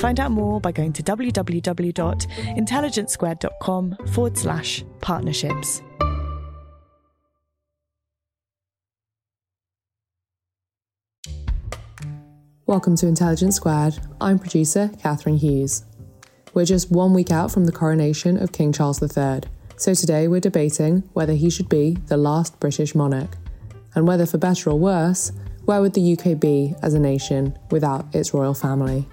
Find out more by going to www.intelligencesquared.com forward slash partnerships. Welcome to Intelligence Squared. I'm producer Catherine Hughes. We're just one week out from the coronation of King Charles III, so today we're debating whether he should be the last British monarch, and whether, for better or worse, where would the UK be as a nation without its royal family?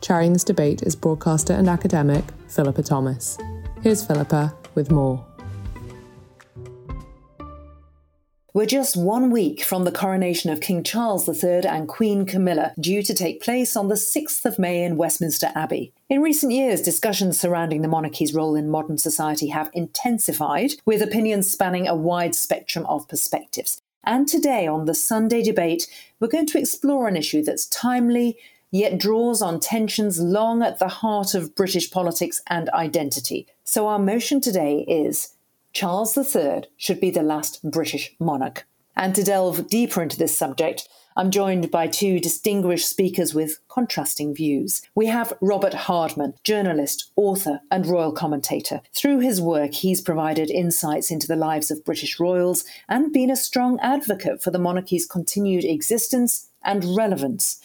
Chairing this debate is broadcaster and academic Philippa Thomas. Here's Philippa with more. We're just one week from the coronation of King Charles III and Queen Camilla, due to take place on the 6th of May in Westminster Abbey. In recent years, discussions surrounding the monarchy's role in modern society have intensified, with opinions spanning a wide spectrum of perspectives. And today, on the Sunday debate, we're going to explore an issue that's timely, yet draws on tensions long at the heart of British politics and identity. So, our motion today is Charles III should be the last British monarch. And to delve deeper into this subject, I'm joined by two distinguished speakers with contrasting views. We have Robert Hardman, journalist, author, and royal commentator. Through his work, he's provided insights into the lives of British royals and been a strong advocate for the monarchy's continued existence and relevance.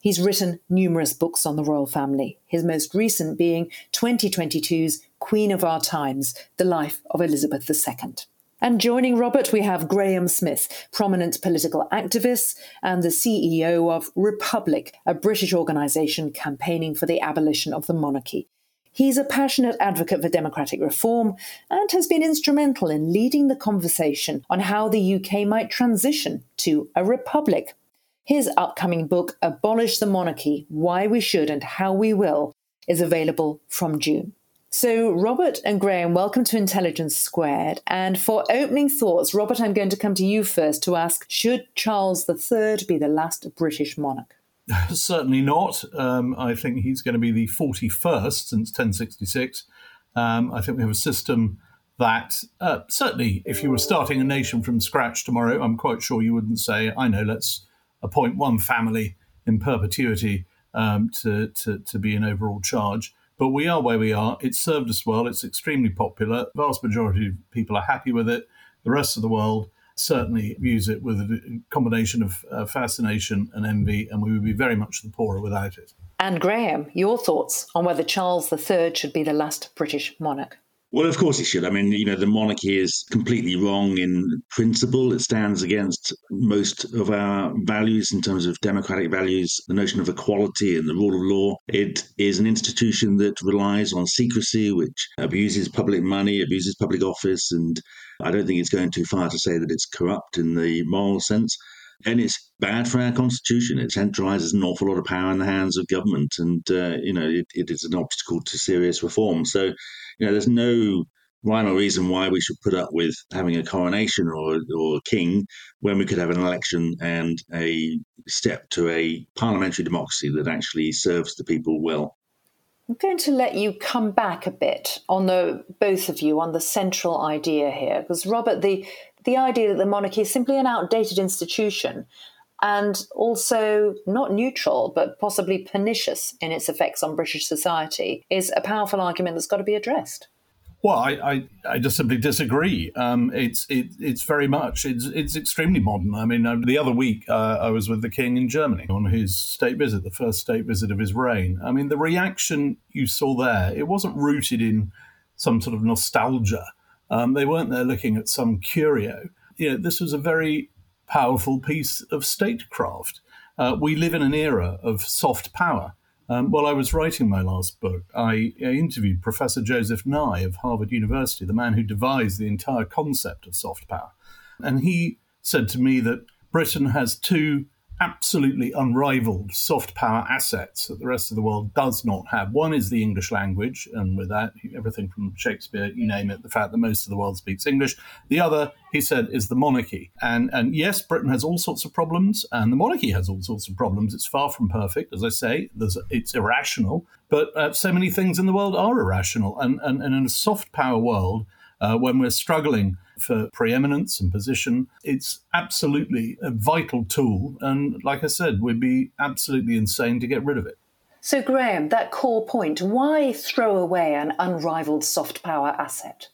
He's written numerous books on the royal family, his most recent being 2022's Queen of Our Times The Life of Elizabeth II. And joining Robert, we have Graham Smith, prominent political activist and the CEO of Republic, a British organisation campaigning for the abolition of the monarchy. He's a passionate advocate for democratic reform and has been instrumental in leading the conversation on how the UK might transition to a republic. His upcoming book, Abolish the Monarchy Why We Should and How We Will, is available from June. So, Robert and Graham, welcome to Intelligence Squared. And for opening thoughts, Robert, I'm going to come to you first to ask Should Charles III be the last British monarch? Certainly not. Um, I think he's going to be the 41st since 1066. Um, I think we have a system that uh, certainly, if you were starting a nation from scratch tomorrow, I'm quite sure you wouldn't say, I know, let's appoint one family in perpetuity um, to, to, to be an overall charge. But we are where we are. It's served us well. It's extremely popular. The vast majority of people are happy with it. The rest of the world certainly views it with a combination of uh, fascination and envy, and we would be very much the poorer without it. And Graham, your thoughts on whether Charles III should be the last British monarch? Well, of course it should. I mean, you know, the monarchy is completely wrong in principle. It stands against most of our values in terms of democratic values, the notion of equality and the rule of law. It is an institution that relies on secrecy, which abuses public money, abuses public office, and I don't think it's going too far to say that it's corrupt in the moral sense. And it's bad for our constitution. It centralizes an awful lot of power in the hands of government, and uh, you know it, it is an obstacle to serious reform. So you know, there's no rhyme or reason why we should put up with having a coronation or, or a king when we could have an election and a step to a parliamentary democracy that actually serves the people well. I'm going to let you come back a bit on the both of you on the central idea here, because Robert, the the idea that the monarchy is simply an outdated institution and also not neutral, but possibly pernicious in its effects on British society, is a powerful argument that's got to be addressed. Well, I, I, I, just simply disagree. Um, it's it, it's very much it's it's extremely modern. I mean, uh, the other week uh, I was with the king in Germany on his state visit, the first state visit of his reign. I mean, the reaction you saw there, it wasn't rooted in some sort of nostalgia. Um, they weren't there looking at some curio. You know, this was a very powerful piece of statecraft. Uh, we live in an era of soft power. Um, while I was writing my last book, I, I, interviewed Professor Joseph Nye of Harvard University, the man who devised the entire concept of soft power. And he said to me that Britain has two absolutely unrivaled soft power assets that the rest of the world does not have. One is the English language, and with that, everything from Shakespeare, you name it, the fact that most of the world speaks English. The other, he said, is the monarchy. And, and yes, Britain has all sorts of problems, and the monarchy has all sorts of problems. It's far from perfect, as I say, it's irrational, but uh, so many things in the world are irrational. And, and, and in a soft power world, uh, when we're struggling for preeminence and position. It's absolutely a vital tool. And like I said, we'd be absolutely insane to get rid of it. So, Graham, that core point why throw away an unrivaled soft power asset?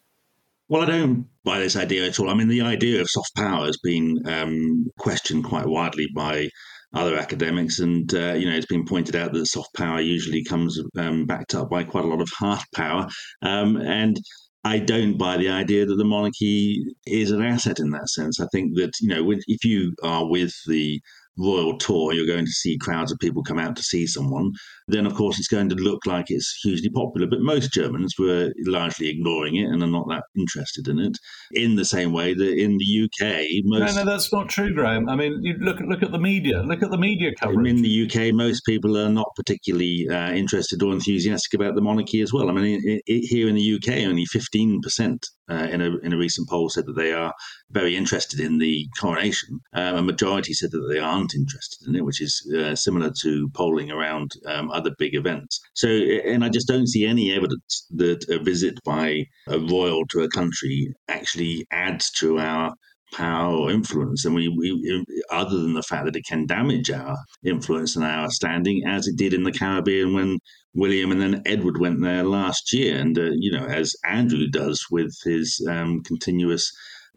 Well, I don't buy this idea at all. I mean, the idea of soft power has been um, questioned quite widely by other academics, and uh, you know, it's been pointed out that soft power usually comes um, backed up by quite a lot of hard power, um, and I don't buy the idea that the monarchy is an asset in that sense. I think that, you know, if you are with the royal tour, you're going to see crowds of people come out to see someone, then of course it's going to look like it's hugely popular. But most Germans were largely ignoring it and are not that interested in it. In the same way that in the UK, most no, no, that's not true, Graham. I mean, you look look at the media. Look at the media coverage. In the UK, most people are not particularly uh, interested or enthusiastic about the monarchy as well. I mean, it, it, here in the UK, only fifteen percent uh, in a in a recent poll said that they are very interested in the coronation. Um, a majority said that they aren't interested in it, which is uh, similar to polling around um, other big events. So, and I just don't see any evidence that a visit by a royal to a country actually adds to our power or influence. And we, we, other than the fact that it can damage our influence and our standing, as it did in the Caribbean when William and then Edward went there last year. And, uh, you know, as Andrew does with his um, continuous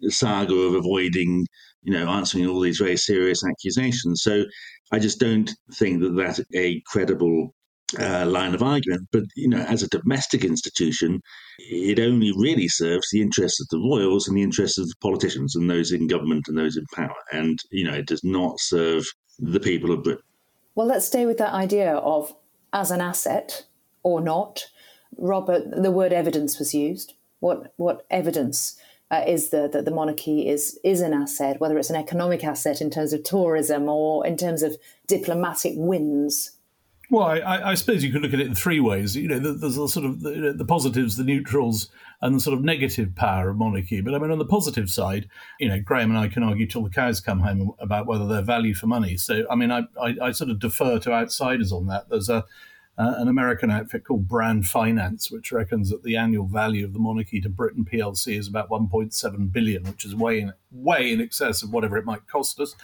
saga of avoiding, you know, answering all these very serious accusations. So I just don't think that that's a credible uh, line of argument. But you know, as a domestic institution, it only really serves the interests of the royals and the interests of the politicians and those in government and those in power. And you know, it does not serve the people of Britain. Well, let's stay with that idea of as an asset or not. Robert, the word evidence was used. What what evidence uh, is the, that the monarchy is is an asset, whether it's an economic asset in terms of tourism or in terms of diplomatic wins? Well, I, I, suppose you could look at it in three ways. You know, there's the sort of the, the, positives, the neutrals, and the sort of negative power of monarchy. But I mean, on the positive side, you know, Graham and I can argue till the cows come home about whether they're value for money. So, I mean, I, I, I sort of defer to outsiders on that. There's a uh, an American outfit called Brand Finance, which reckons that the annual value of the monarchy to Britain PLC is about 1.7 billion, which is way in way in excess of whatever it might cost us.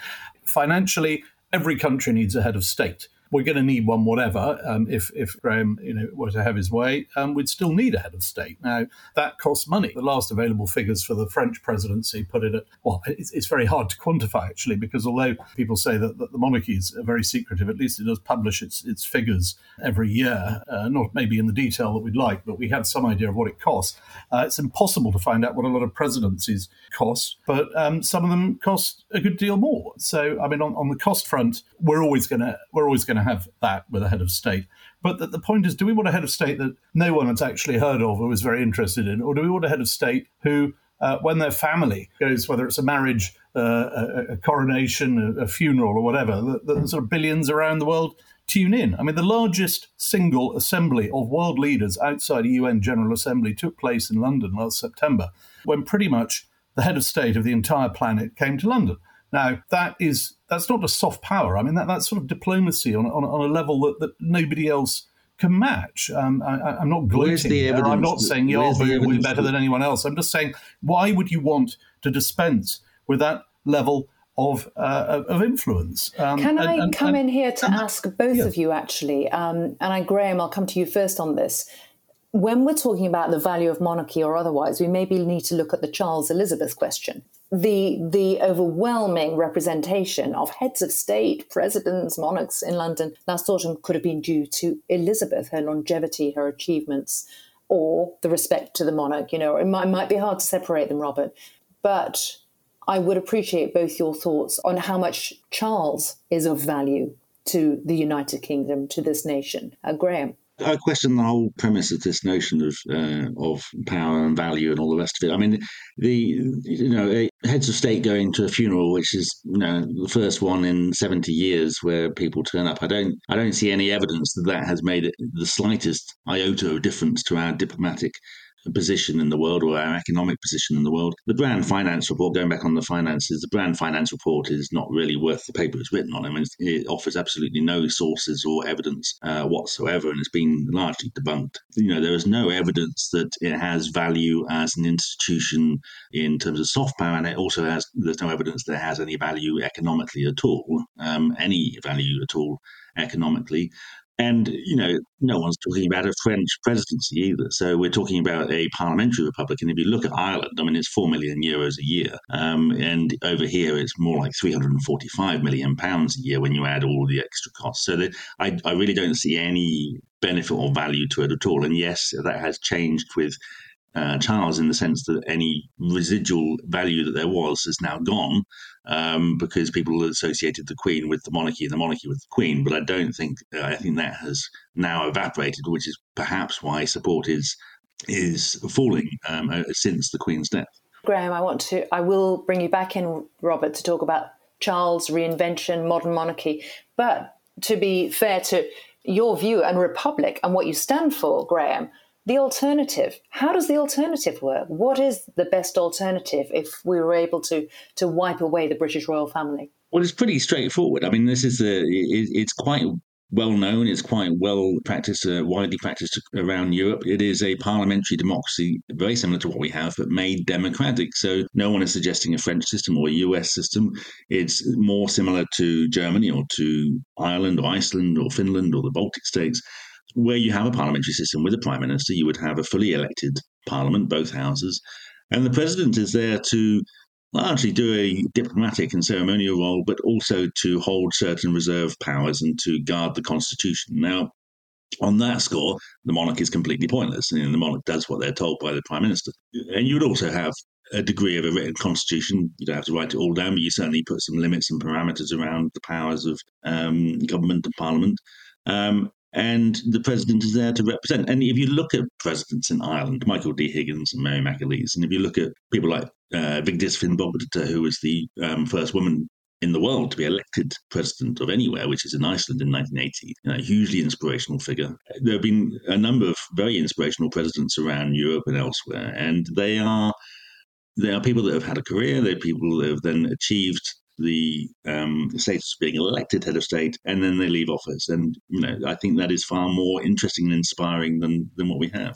Financially, every country needs a head of state we're going to need one, whatever. Um, if if Graham, you know, were to have his way, um, we'd still need a head of state. Now that costs money. The last available figures for the French presidency put it at well, it's, it's very hard to quantify actually because although people say that, that, the monarchy is very secretive, at least it does publish its its figures every year. Uh, not maybe in the detail that we'd like, but we have some idea of what it costs. Uh, it's impossible to find out what a lot of presidencies cost, but um, some of them cost a good deal more. So I mean, on, on the cost front, we're always going to we're always going to have that with a head of state. But the, the point is, do we want a head of state that no one has actually heard of or is very interested in? Or do we want a head of state who, uh, when their family goes, whether it's a marriage, uh, a, a, coronation, a, a, funeral, or whatever, the, the sort of billions around the world tune in. I mean, the largest single assembly of world leaders outside a UN General Assembly took place in London last September, when pretty much the head of state of the entire planet came to London. Now, that is that's not a soft power. I mean, that, that's sort of diplomacy on, on, on a level that, that nobody else can match. Um, I, am not gloating. There. I'm not saying Yahoo is better than anyone else. I'm just saying, why would you want to dispense with that level of uh, of influence? Um, can I and, come and, in here to ask both yeah. of you, actually? Um, and I, Graham, I'll come to you first on this. When we're talking about the value of monarchy or otherwise, we maybe need to look at the Charles Elizabeth question. The, the overwhelming representation of heads of state, presidents, monarchs in London last autumn could have been due to Elizabeth, her longevity, her achievements, or the respect to the monarch. You know, it might, might be hard to separate them, Robert. But I would appreciate both your thoughts on how much Charles is of value to the United Kingdom, to this nation. Uh, Graham. I question the whole premise of this notion of uh, of power and value and all the rest of it. I mean, the you know heads of state going to a funeral, which is you know the first one in seventy years where people turn up. I don't I don't see any evidence that that has made the slightest iota of difference to our diplomatic position in the world or our economic position in the world. The Brand Finance Report, going back on the finances, the Brand Finance Report is not really worth the paper it's written on. I mean, it offers absolutely no sources or evidence uh, whatsoever, and it's been largely debunked. You know, there is no evidence that it has value as an institution in terms of soft power, and it also has there's no evidence that it has any value economically at all, um, any value at all economically. And, you know, no one's talking about a French presidency either. So we're talking about a parliamentary republic. And if you look at Ireland, I mean, it's 4 million euros a year. Um, and over here, it's more like 345 million pounds a year when you add all the extra costs. So that, I, I really don't see any benefit or value to it at all. And yes, that has changed with uh, Charles in the sense that any residual value that there was is now gone um, because people associated the Queen with the monarchy and the monarchy with the Queen. But I don't think uh, I think that has now evaporated, which is perhaps why support is is falling um, uh, since the Queen's death. Graham, I want to I will bring you back in, Robert, to talk about Charles' reinvention, modern monarchy. But to be fair to your view and Republic and what you stand for, Graham, the alternative how does the alternative work? What is the best alternative if we were able to to wipe away the british royal family? Well it's pretty straightforward. I mean this is a it, it's quite well known it's quite well practiced uh, widely practiced around europe. It is a parliamentary democracy very similar to what we have but made democratic. So no one is suggesting a french system or a us system. It's more similar to germany or to ireland or iceland or finland or the baltic states where you have a parliamentary system with a prime minister, you would have a fully elected parliament, both houses, and the president is there to largely do a diplomatic and ceremonial role, but also to hold certain reserve powers and to guard the constitution. Now, on that score, the monarch is completely pointless, and the monarch does what they're told by the prime minister. And you would also have a degree of a written constitution. You don't have to write it all down, but you certainly put some limits and parameters around the powers of um, government and parliament. Um, and the president is there to represent. And if you look at presidents in Ireland, Michael D. Higgins and Mary McAleese, and if you look at people like uh, Vigdis Finnbogadóttir, who was the um, first woman in the world to be elected president of anywhere, which is in Iceland in 1980, you know, a hugely inspirational figure. There have been a number of very inspirational presidents around Europe and elsewhere, and they are they are people that have had a career. They're people that have then achieved the um, status of being elected head of state, and then they leave office. And you know, I think that is far more interesting and inspiring than than what we have.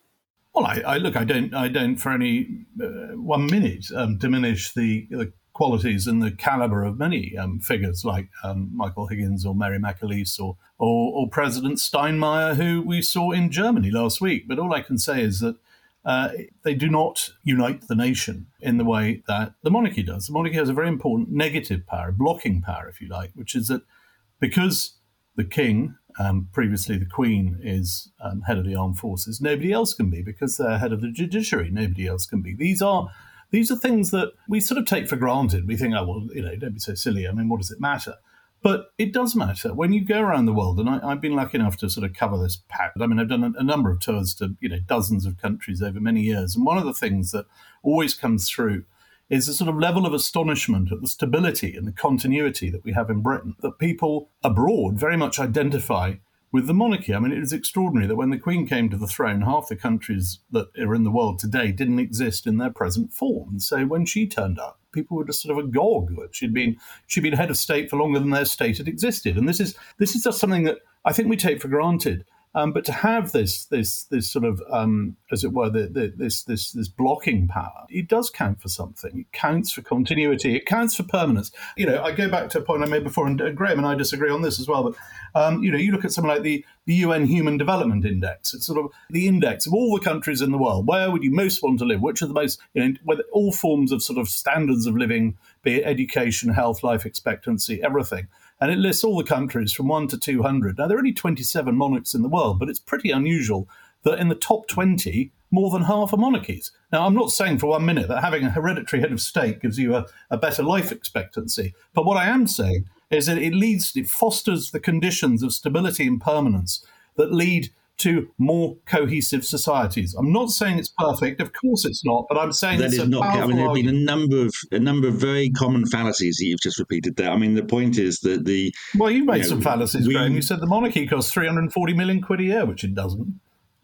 Well, I, I, look. I don't. I don't for any uh, one minute um, diminish the, the qualities and the caliber of many um, figures like um, Michael Higgins or Mary McAleese or, or, or President Steinmeier, who we saw in Germany last week. But all I can say is that uh, they do not unite the nation in the way that the monarchy does. The monarchy has a very important negative power, blocking power, if you like, which is that because the king, um, previously the queen, is um, head of the armed forces, nobody else can be. Because they're head of the judiciary, nobody else can be. These are these are things that we sort of take for granted. We think, oh well, you know, don't be so silly. I mean, what does it matter? But it does matter when you go around the world, and I, have been lucky enough to sort of cover this pack. I mean, I've done a, a, number of tours to you know dozens of countries over many years, and one of the things that always comes through is a sort of level of astonishment at the stability and the continuity that we have in Britain. That people abroad very much identify with the monarchy. I mean, it is extraordinary that when the Queen came to the throne, half the countries that are in the world today didn't exist in their present form. So when she turned up, people were just sort of agog that she'd been she'd been head of state for longer than their state had existed. And this is this is just something that I think we take for granted. Um, but to have this, this, this sort of, um, as it were, the, the, this, this, this blocking power, it does count for something. It counts for continuity. It counts for permanence. You know, I go back to a point I made before, and uh, Graham and I disagree on this as well. But um, you know, you look at something like the, the UN Human Development Index. It's sort of the index of all the countries in the world. Where would you most want to live? Which are the most, you know, whether all forms of sort of standards of living, be it education, health, life expectancy, everything and it lists all the countries from 1 to 200. Now, there are only 27 monarchs in the world, but it's pretty unusual that in the top 20, more than half are monarchies. Now, I'm not saying for one minute that having a hereditary head of state gives you a, a better life expectancy, but what I am saying is that it leads, it fosters the conditions of stability and permanence that lead to more cohesive societies. I'm not saying it's perfect, of course it's not, but I'm saying that is not. I mean, there have been a number of a number of very common fallacies that you've just repeated there. I mean, the point is that the well, you made you know, some fallacies, we, Graham. You said the monarchy costs 340 million quid a year, which it doesn't.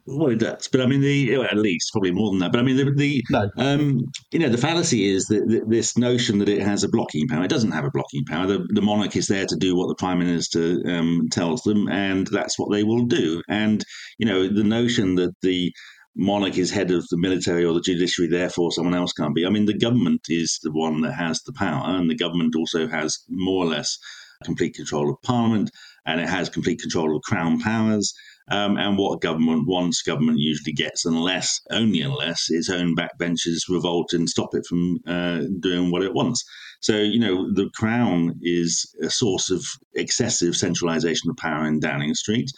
Well, it does, but I mean, the at least probably more than that. But I mean, the, the no. um, you know, the fallacy is that, this notion that it has a blocking power. It doesn't have a blocking power. The, the monarch is there to do what the prime minister um, tells them, and that's what they will do. And you know, the notion that the monarch is head of the military or the judiciary, therefore someone else can't be. I mean, the government is the one that has the power, and the government also has more or less complete control of parliament, and it has complete control of crown powers um, and what government wants, government usually gets, unless, only unless its own backbenchers revolt and stop it from uh, doing what it wants. So, you know, the Crown is a source of excessive centralization of power in Downing Street,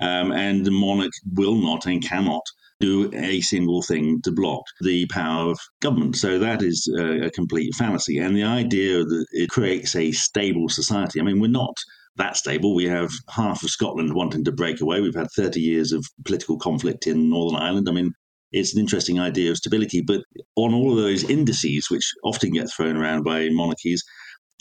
um, and the monarch will not and cannot do a single thing to block the power of government. So that is a, a complete fallacy. And the idea that it creates a stable society, I mean, we're not that stable. We have half of Scotland wanting to break away. We've had 30 years of political conflict in Northern Ireland. I mean, it's an interesting idea of stability. But on all of those indices, which often get thrown around by monarchies,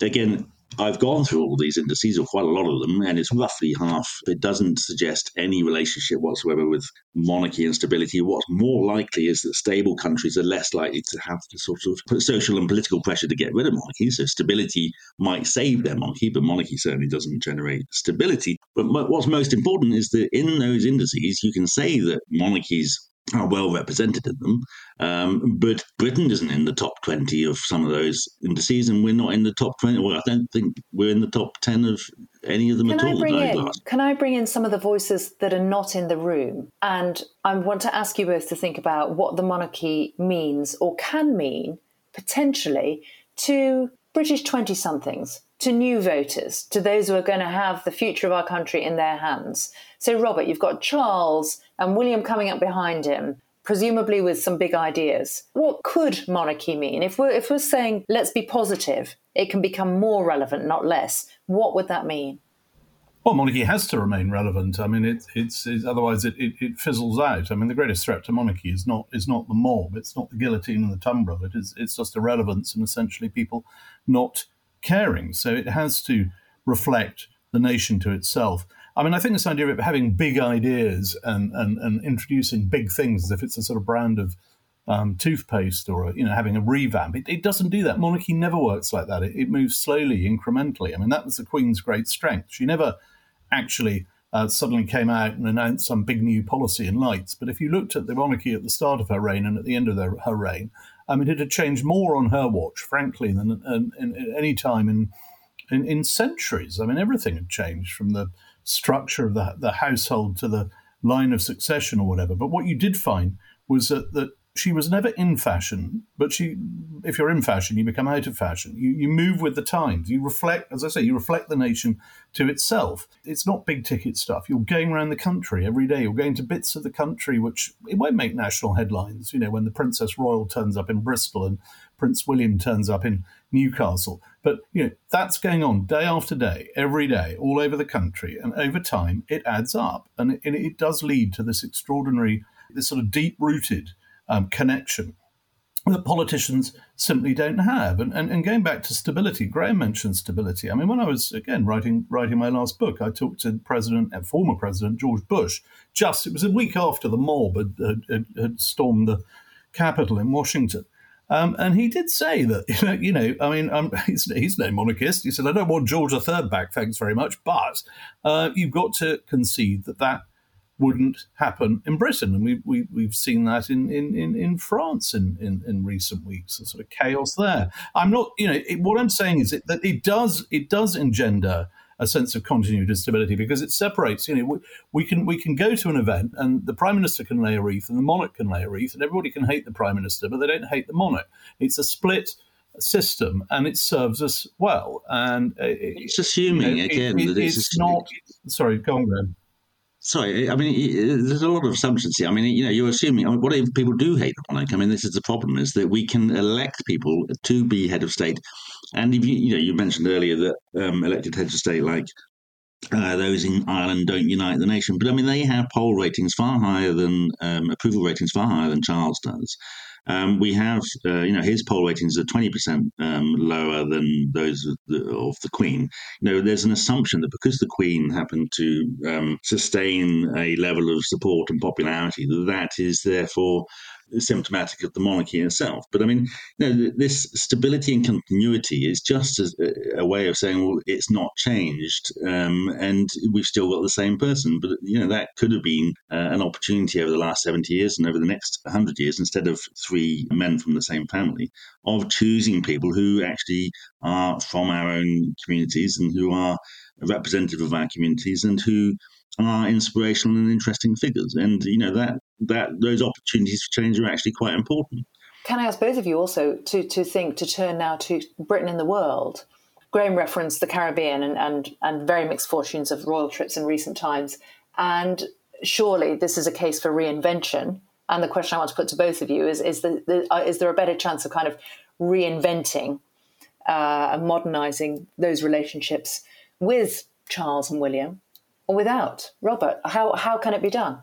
again, I've gone through all these indices, or quite a lot of them, and it's roughly half. It doesn't suggest any relationship whatsoever with monarchy and stability. What's more likely is that stable countries are less likely to have the sort of social and political pressure to get rid of monarchy. So stability might save their monarchy, but monarchy certainly doesn't generate stability. But what's most important is that in those indices, you can say that monarchies are well represented in them. Um, but Britain isn't in the top 20 of some of those indices, and we're not in the top 20. Well, I don't think we're in the top 10 of any of them can at all. I bring in, can I bring in some of the voices that are not in the room? And I want to ask you both to think about what the monarchy means or can mean potentially to British 20 somethings, to new voters, to those who are going to have the future of our country in their hands. So, Robert, you've got Charles and William coming up behind him, presumably with some big ideas. What could monarchy mean? If we're, if we're saying let's be positive, it can become more relevant, not less. What would that mean? Well, monarchy has to remain relevant. I mean, it, it's, it's, otherwise it, it, it, fizzles out. I mean, the greatest threat to monarchy is not is not the mob. It's not the guillotine and the tumbrel. It is it's just irrelevance and essentially people not caring. So it has to reflect the nation to itself. I mean, I think this idea of having big ideas and, and, and introducing big things as if it's a sort of brand of um, toothpaste or, you know, having a revamp, it, it, doesn't do that. Monarchy never works like that. It, it, moves slowly, incrementally. I mean, that was the Queen's great strength. She never actually uh, suddenly came out and announced some big new policy in lights. But if you looked at the monarchy at the start of her reign and at the end of her reign, I mean, it had changed more on her watch, frankly, than in, in any time in, in, in centuries. I mean, everything had changed from the structure of the, the household to the line of succession or whatever. But what you did find was that, that she was never in fashion, but she, if you're in fashion, you become out of fashion. You, you move with the times. You reflect, as I say, you reflect the nation to itself. It's not big ticket stuff. You're going around the country every day. You're going to bits of the country which it won't make national headlines. You know, when the Princess Royal turns up in Bristol and Prince William turns up in Newcastle. But you know, that's going on day after day, every day, all over the country, and over time, it adds up, and it, it does lead to this extraordinary, this sort of deep-rooted um, connection that politicians simply don't have. And, and, and going back to stability, Graham mentioned stability. I mean, when I was again writing writing my last book, I talked to President, uh, former President George Bush. Just it was a week after the mob had, had, had stormed the Capitol in Washington. Um, and he did say that, you know, you know I mean, um, he's, he's, no monarchist. He said, I don't want George III back, thanks very much. But uh, you've got to concede that that wouldn't happen in Britain. And we, we, we've seen that in, in, in, in France in, in, in, recent weeks, a sort of chaos there. I'm not, you know, it, what I'm saying is that it does, it does engender a sense of continuity and stability because it separates. You know, we, we, can we can go to an event and the prime minister can lay a wreath and the monarch can lay a wreath and everybody can hate the prime minister, but they don't hate the monarch. It's a split system and it serves us well. And uh, it's assuming you know, again it, that it's, it's not. Sorry, go on, Graham. Sorry, I mean, there's a lot of assumptions here. I mean, you know, you're assuming. I mean, what if people do hate monarch? I mean, this is the problem: is that we can elect people to be head of state, and if you, you know, you mentioned earlier that um, elected heads of state like uh, those in Ireland don't unite the nation, but I mean, they have poll ratings far higher than um, approval ratings far higher than Charles does. Um, we have, uh, you know, his poll ratings are 20% um, lower than those of the, of the, Queen. You know, there's an assumption that because the Queen happened to um, sustain a level of support and popularity, that that is therefore symptomatic of the monarchy itself. But I mean, you know, this stability and continuity is just a, a way of saying, well, it's not changed, um, and we've still got the same person. But you know, that could have been uh, an opportunity over the last seventy years and over the next hundred years, instead of three men from the same family, of choosing people who actually are from our own communities and who are representative of our communities and who are inspirational and interesting figures. And you know that that those opportunities for change are actually quite important. Can I ask both of you also to to think to turn now to Britain and the world? Graham referenced the Caribbean and, and, and very mixed fortunes of royal trips in recent times. And surely this is a case for reinvention. And the question I want to put to both of you is: Is, the, the, uh, is there a better chance of kind of reinventing uh, and modernising those relationships with Charles and William, without? Robert, how how can it be done?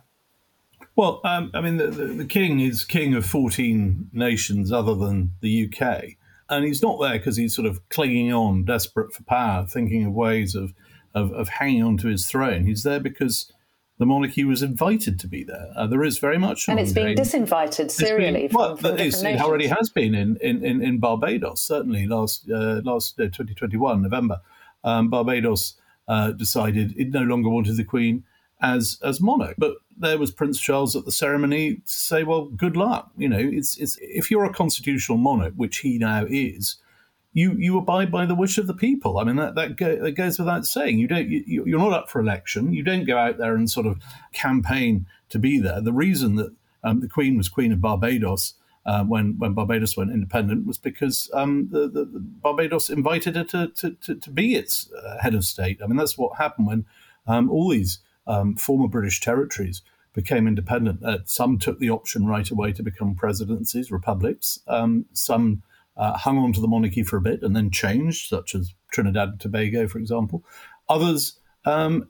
Well, um, I mean, the, the, the, king is king of 14 nations other than the UK. And he's not there because he's sort of clinging on, desperate for power, thinking of ways of, of, of hanging on to his throne. He's there because the monarchy was invited to be there. Uh, there is very much. And it's being disinvited serially been, well, from, It already has been in, in, in, in Barbados, certainly last, uh, last uh, 2021, November. Um, Barbados uh, decided it no longer wanted the Queen as as monarch. But there was Prince Charles at the ceremony to say, "Well, good luck." You know, it's it's if you're a constitutional monarch, which he now is, you you abide by the wish of the people. I mean, that that, go, that goes without saying. You don't you, you're not up for election. You don't go out there and sort of campaign to be there. The reason that um, the Queen was Queen of Barbados. Uh, when when Barbados went independent was because um, the, the, Barbados invited her to, to, to, to be its uh, head of state. I mean, that's what happened when um, all these um, former British territories became independent. Uh, some took the option right away to become presidencies, republics. Um, some uh, hung on to the monarchy for a bit and then changed, such as Trinidad and Tobago, for example. Others, um,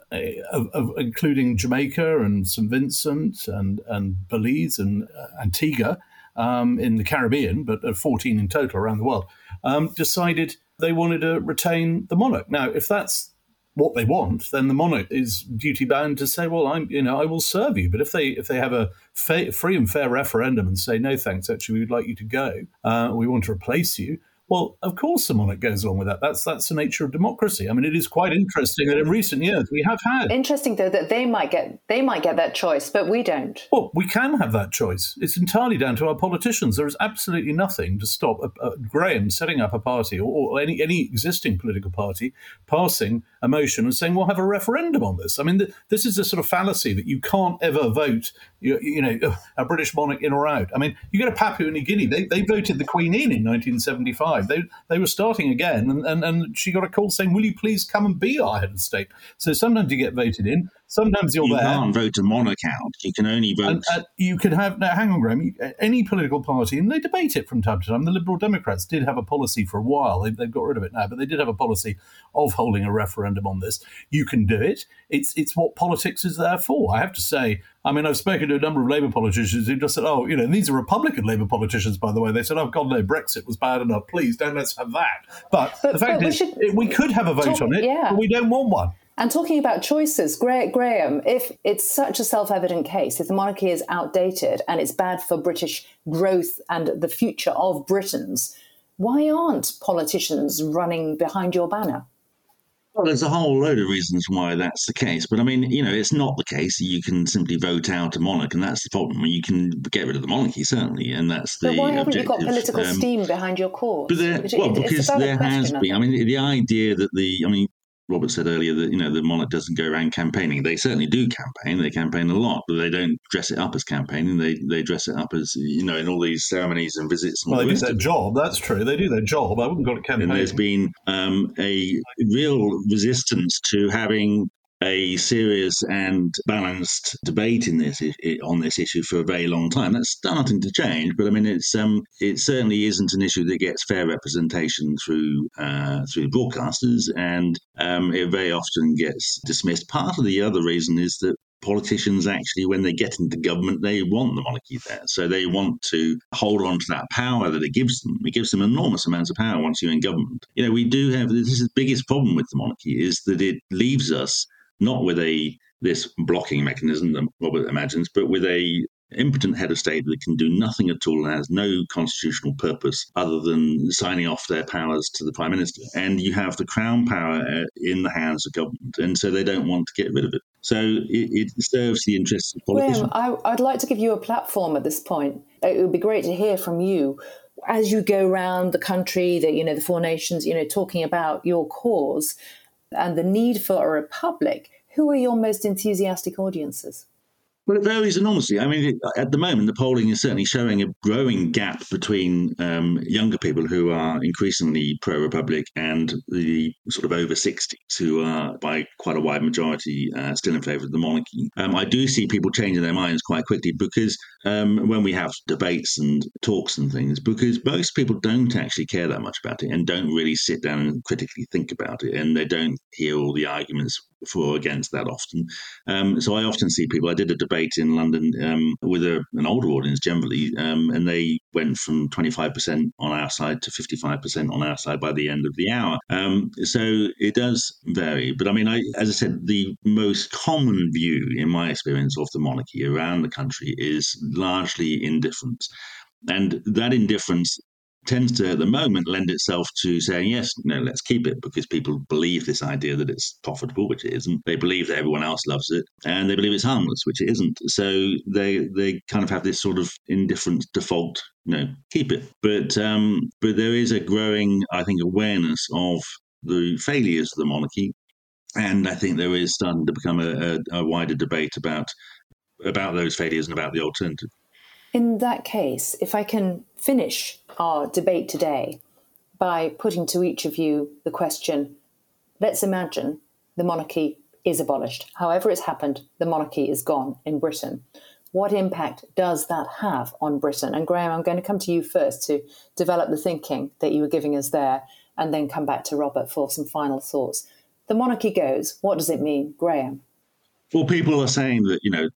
of, of, including Jamaica and St. Vincent and, and Belize and uh, Antigua um, in the Caribbean, but 14 in total around the world, um, decided they wanted to retain the monarch. Now, if that's what they want, then the monarch is duty bound to say, "Well, I'm, you know, I will serve you." But if they if they have a fa- free and fair referendum and say, "No, thanks, actually, we'd like you to go. Uh, we want to replace you," Well, of course, the monarch goes along with that. That's that's the nature of democracy. I mean, it is quite interesting that in recent years we have had. Interesting though that they might get they might get that choice, but we don't. Well, we can have that choice. It's entirely down to our politicians. There is absolutely nothing to stop a, a Graham setting up a party or, or any any existing political party passing a motion and saying we'll have a referendum on this. I mean, this is a sort of fallacy that you can't ever vote. You, you know, a British monarch in or out. I mean, you get a Papua New Guinea. They, they voted the Queen in in 1975. They they were starting again, and, and, and she got a call saying, "Will you please come and be our head of state?" So sometimes you get voted in, sometimes you're you there. You can't vote a monarch out. You can only vote. And, uh, you could have now. Hang on, Graham. You, any political party, and they debate it from time to time. The Liberal Democrats did have a policy for a while. They, they've got rid of it now, but they did have a policy of holding a referendum on this. You can do it. It's it's what politics is there for. I have to say. I mean, I've spoken to a number of Labour politicians who just said, "Oh, you know, these are Republican Labour politicians, by the way." They said, "Oh God, no, Brexit was bad enough. Please don't let's have that." But, But- the fact but we is, should- we could have a vote talk- on it, yeah. but we don't want one. And talking about choices, Graham, if it's such a self evident case, if the monarchy is outdated and it's bad for British growth and the future of Britons, why aren't politicians running behind your banner? Well, there's a whole load of reasons why that's the case, but I mean, you know, it's not the case that you can simply vote out a monarch, and that's the problem. I mean, you can get rid of the monarchy certainly, and that's the But why haven't you got political Um, steam behind your cause? But there, well, because there has been. I mean, the idea that the, I mean, Robert said earlier that you know the monarch doesn't go around campaigning. They certainly do campaign. They campaign a lot, but they don't dress it up as campaigning. They they dress it up as you know in all these ceremonies and visits. And Well, they do their job. That's true. They do their job. I wouldn't call it campaigning. And there's been um, a real resistance to having a serious and balanced debate in this on this issue for a very long time. That's starting to change, but I mean, it's um, it certainly isn't an issue that gets fair representation through uh, through broadcasters, and um, it very often gets dismissed. Part of the other reason is that politicians actually, when they get into government, they want the monarchy there. So they want to hold on to that power that it gives them. It gives them enormous amounts of power once you're in government. You know, we do have this is the biggest problem with the monarchy is that it leaves us not with a this blocking mechanism that Robert imagines, but with a impotent head of state that can do nothing at all and has no constitutional purpose other than signing off their powers to the prime minister. And you have the crown power uh, in the hands of government, and so they don't want to get rid of it. So it, it serves the interests of politicians. I, I'd like to give you a platform at this point. It would be great to hear from you as you go around the country, that you know the four nations, you know, talking about your cause and the need for a republic. Who are your most enthusiastic audiences? Well, it varies enormously. I mean, at the moment, the polling is certainly showing a growing gap between um, younger people who are increasingly pro Republic and the sort of over 60s who are, by quite a wide majority, uh, still in favour of the monarchy. Um, I do see people changing their minds quite quickly because um, when we have debates and talks and things, because most people don't actually care that much about it and don't really sit down and critically think about it, and they don't hear all the arguments for or against that often. Um, so I often see people. I did a debate in London um, with a, an older audience generally, um, and they went from 25% on our side to 55% on our side by the end of the hour. Um, so it does vary. But I mean, I, as I said, the most common view in my experience of the monarchy around the country is largely indifference. And that indifference tends to, at the moment, lend itself to saying, yes, no, let's keep it because people believe this idea that it's profitable, which it isn't. They believe that everyone else loves it, and they believe it's harmless, which it isn't. So they they kind of have this sort of indifferent default, know, keep it. But um, but there is a growing, I think, awareness of the failures of the monarchy, and I think there is starting to become a, a, a wider debate about about those failures and about the alternative. In that case, if I can finish our debate today by putting to each of you the question let's imagine the monarchy is abolished. However, it's happened, the monarchy is gone in Britain. What impact does that have on Britain? And Graham, I'm going to come to you first to develop the thinking that you were giving us there, and then come back to Robert for some final thoughts. The monarchy goes. What does it mean, Graham? Well, people are saying that, you know,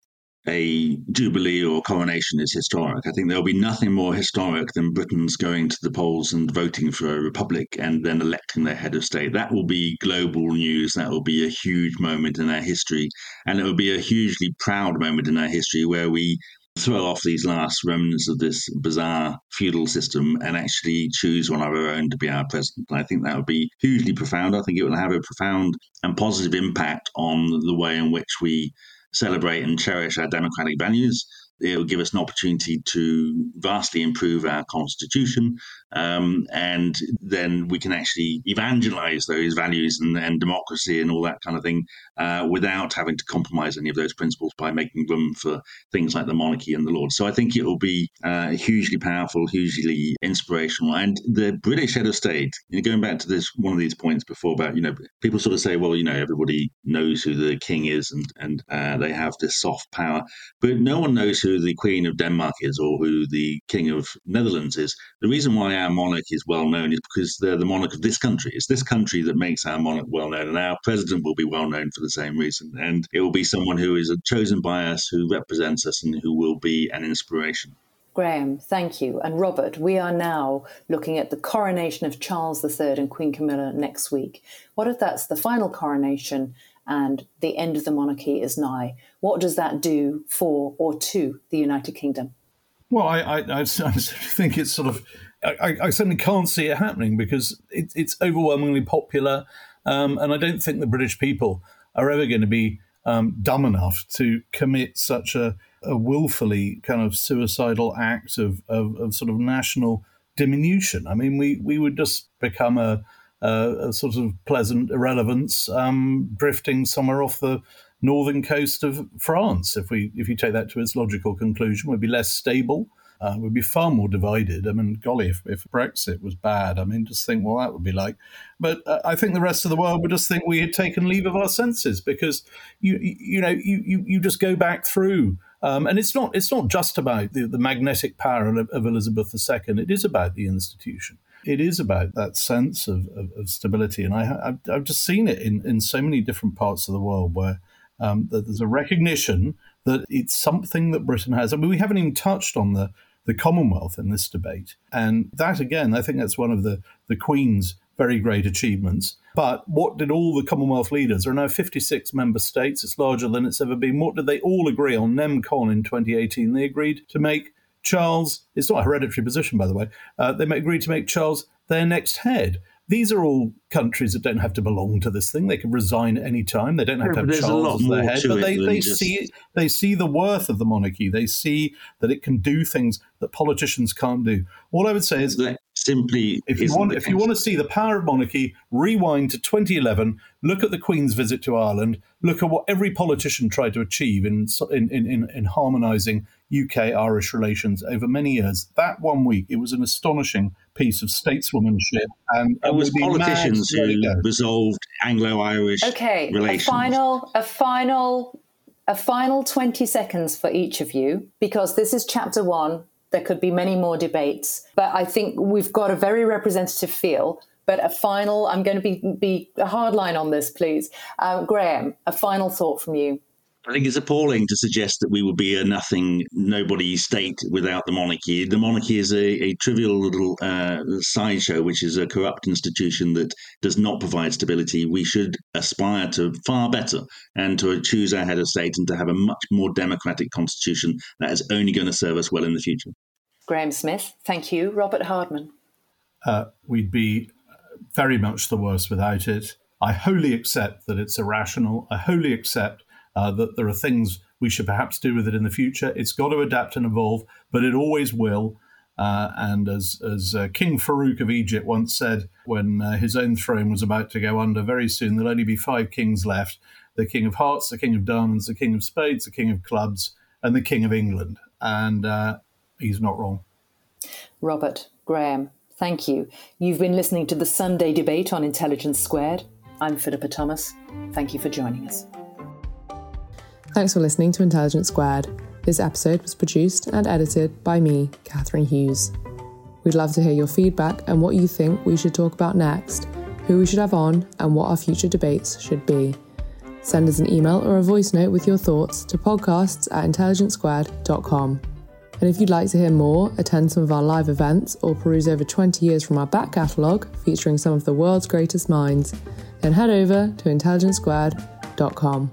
a jubilee or coronation is historic. I think there'll be nothing more historic than Britons going to the polls and voting for a republic and then electing their head of state. That will be global news. That will be a huge moment in our history. And it will be a hugely proud moment in our history where we throw off these last remnants of this bizarre feudal system and actually choose one of our own to be our president. I think that would be hugely profound. I think it will have a profound and positive impact on the way in which we celebrate and cherish our democratic values. It will give us an opportunity to vastly improve our constitution, um, and then we can actually evangelize those values and, and democracy and all that kind of thing uh, without having to compromise any of those principles by making room for things like the monarchy and the Lord. So I think it will be uh, hugely powerful, hugely inspirational. And the British head of state, you know, going back to this one of these points before about you know people sort of say, well, you know, everybody knows who the king is and and uh, they have this soft power, but no one knows who the Queen of Denmark is or who the King of Netherlands is. The reason why our monarch is well known is because they're the monarch of this country. It's this country that makes our monarch well known, and our president will be well known for the same reason. And it will be someone who is chosen by us, who represents us, and who will be an inspiration. Graham, thank you. And Robert, we are now looking at the coronation of Charles III and Queen Camilla next week. What if that's the final coronation and the end of the monarchy is nigh. What does that do for or to the United Kingdom? Well, I, I, I think it's sort of, I, I, certainly can't see it happening because it, it's overwhelmingly popular. Um, and I don't think the British people are ever going to be um, dumb enough to commit such a, a willfully kind of suicidal act of, of, of, sort of national diminution. I mean, we, we would just become a, a sort of pleasant irrelevance, um, drifting somewhere off the northern coast of France. If we if you take that to its logical conclusion, we'd be less stable. Uh, would be far more divided. I mean, golly, if, if Brexit was bad, I mean, just think what that would be like. But uh, I think the rest of the world would just think we had taken leave of our senses because you you know you you, you just go back through. Um, and it's not it's not just about the, the magnetic power of, of Elizabeth II. It is about the institution it is about that sense of, of, of stability. And I, have just seen it in, in so many different parts of the world where um, there's a recognition that it's something that Britain has. I mean, we haven't even touched on the, the Commonwealth in this debate. And that, again, I think that's one of the, the Queen's very great achievements. But what did all the Commonwealth leaders, there are now 56 member states, it's larger than it's ever been, what did they all agree on nem con in 2018? They agreed to make Charles, it's not a hereditary position, by the way, uh, they agreed to make Charles their next head. These are all countries that don't have to belong to this thing. They can resign at any time. They don't have yeah, to have Charles as their head. But they, they just... see they see the worth of the monarchy. They see that it can do things that politicians can't do. All I would say is that simply if you want if you want to see the power of monarchy, rewind to 2011. Look at the Queen's visit to Ireland. Look at what every politician tried to achieve in in in, in harmonising UK Irish relations over many years. That one week, it was an astonishing piece of stateswomanship. And it was politicians who resolved Anglo-Irish okay, relations. A final, a final, a final twenty seconds for each of you, because this is chapter one. There could be many more debates, but I think we've got a very representative feel. But a final, I'm going to be be a hard line on this, please, uh, Graham. A final thought from you. I think it's appalling to suggest that we would be a nothing, nobody state without the monarchy. The monarchy is a, a trivial little uh, sideshow, which is a corrupt institution that does not provide stability. We should aspire to far better and to choose our head of state and to have a much more democratic constitution that is only going to serve us well in the future. Graham Smith, thank you. Robert Hardman. Uh, we'd be very much the worse without it. I wholly accept that it's irrational. I wholly accept uh, that there are things we should perhaps do with it in the future. It's got to adapt and evolve, but it always will. Uh, and as, as uh, King Farouk of Egypt once said when uh, his own throne was about to go under, very soon there'll only be five kings left the King of Hearts, the King of Diamonds, the King of Spades, the King of Clubs, and the King of England. And uh, he's not wrong. Robert, Graham, thank you. You've been listening to the Sunday debate on Intelligence Squared. I'm Philippa Thomas. Thank you for joining us. Thanks for listening to Intelligence Squared. This episode was produced and edited by me, Catherine Hughes. We'd love to hear your feedback and what you think we should talk about next, who we should have on, and what our future debates should be. Send us an email or a voice note with your thoughts to podcasts at intelligencesquared.com. And if you'd like to hear more, attend some of our live events, or peruse over 20 years from our back catalogue featuring some of the world's greatest minds, then head over to intelligencesquared.com.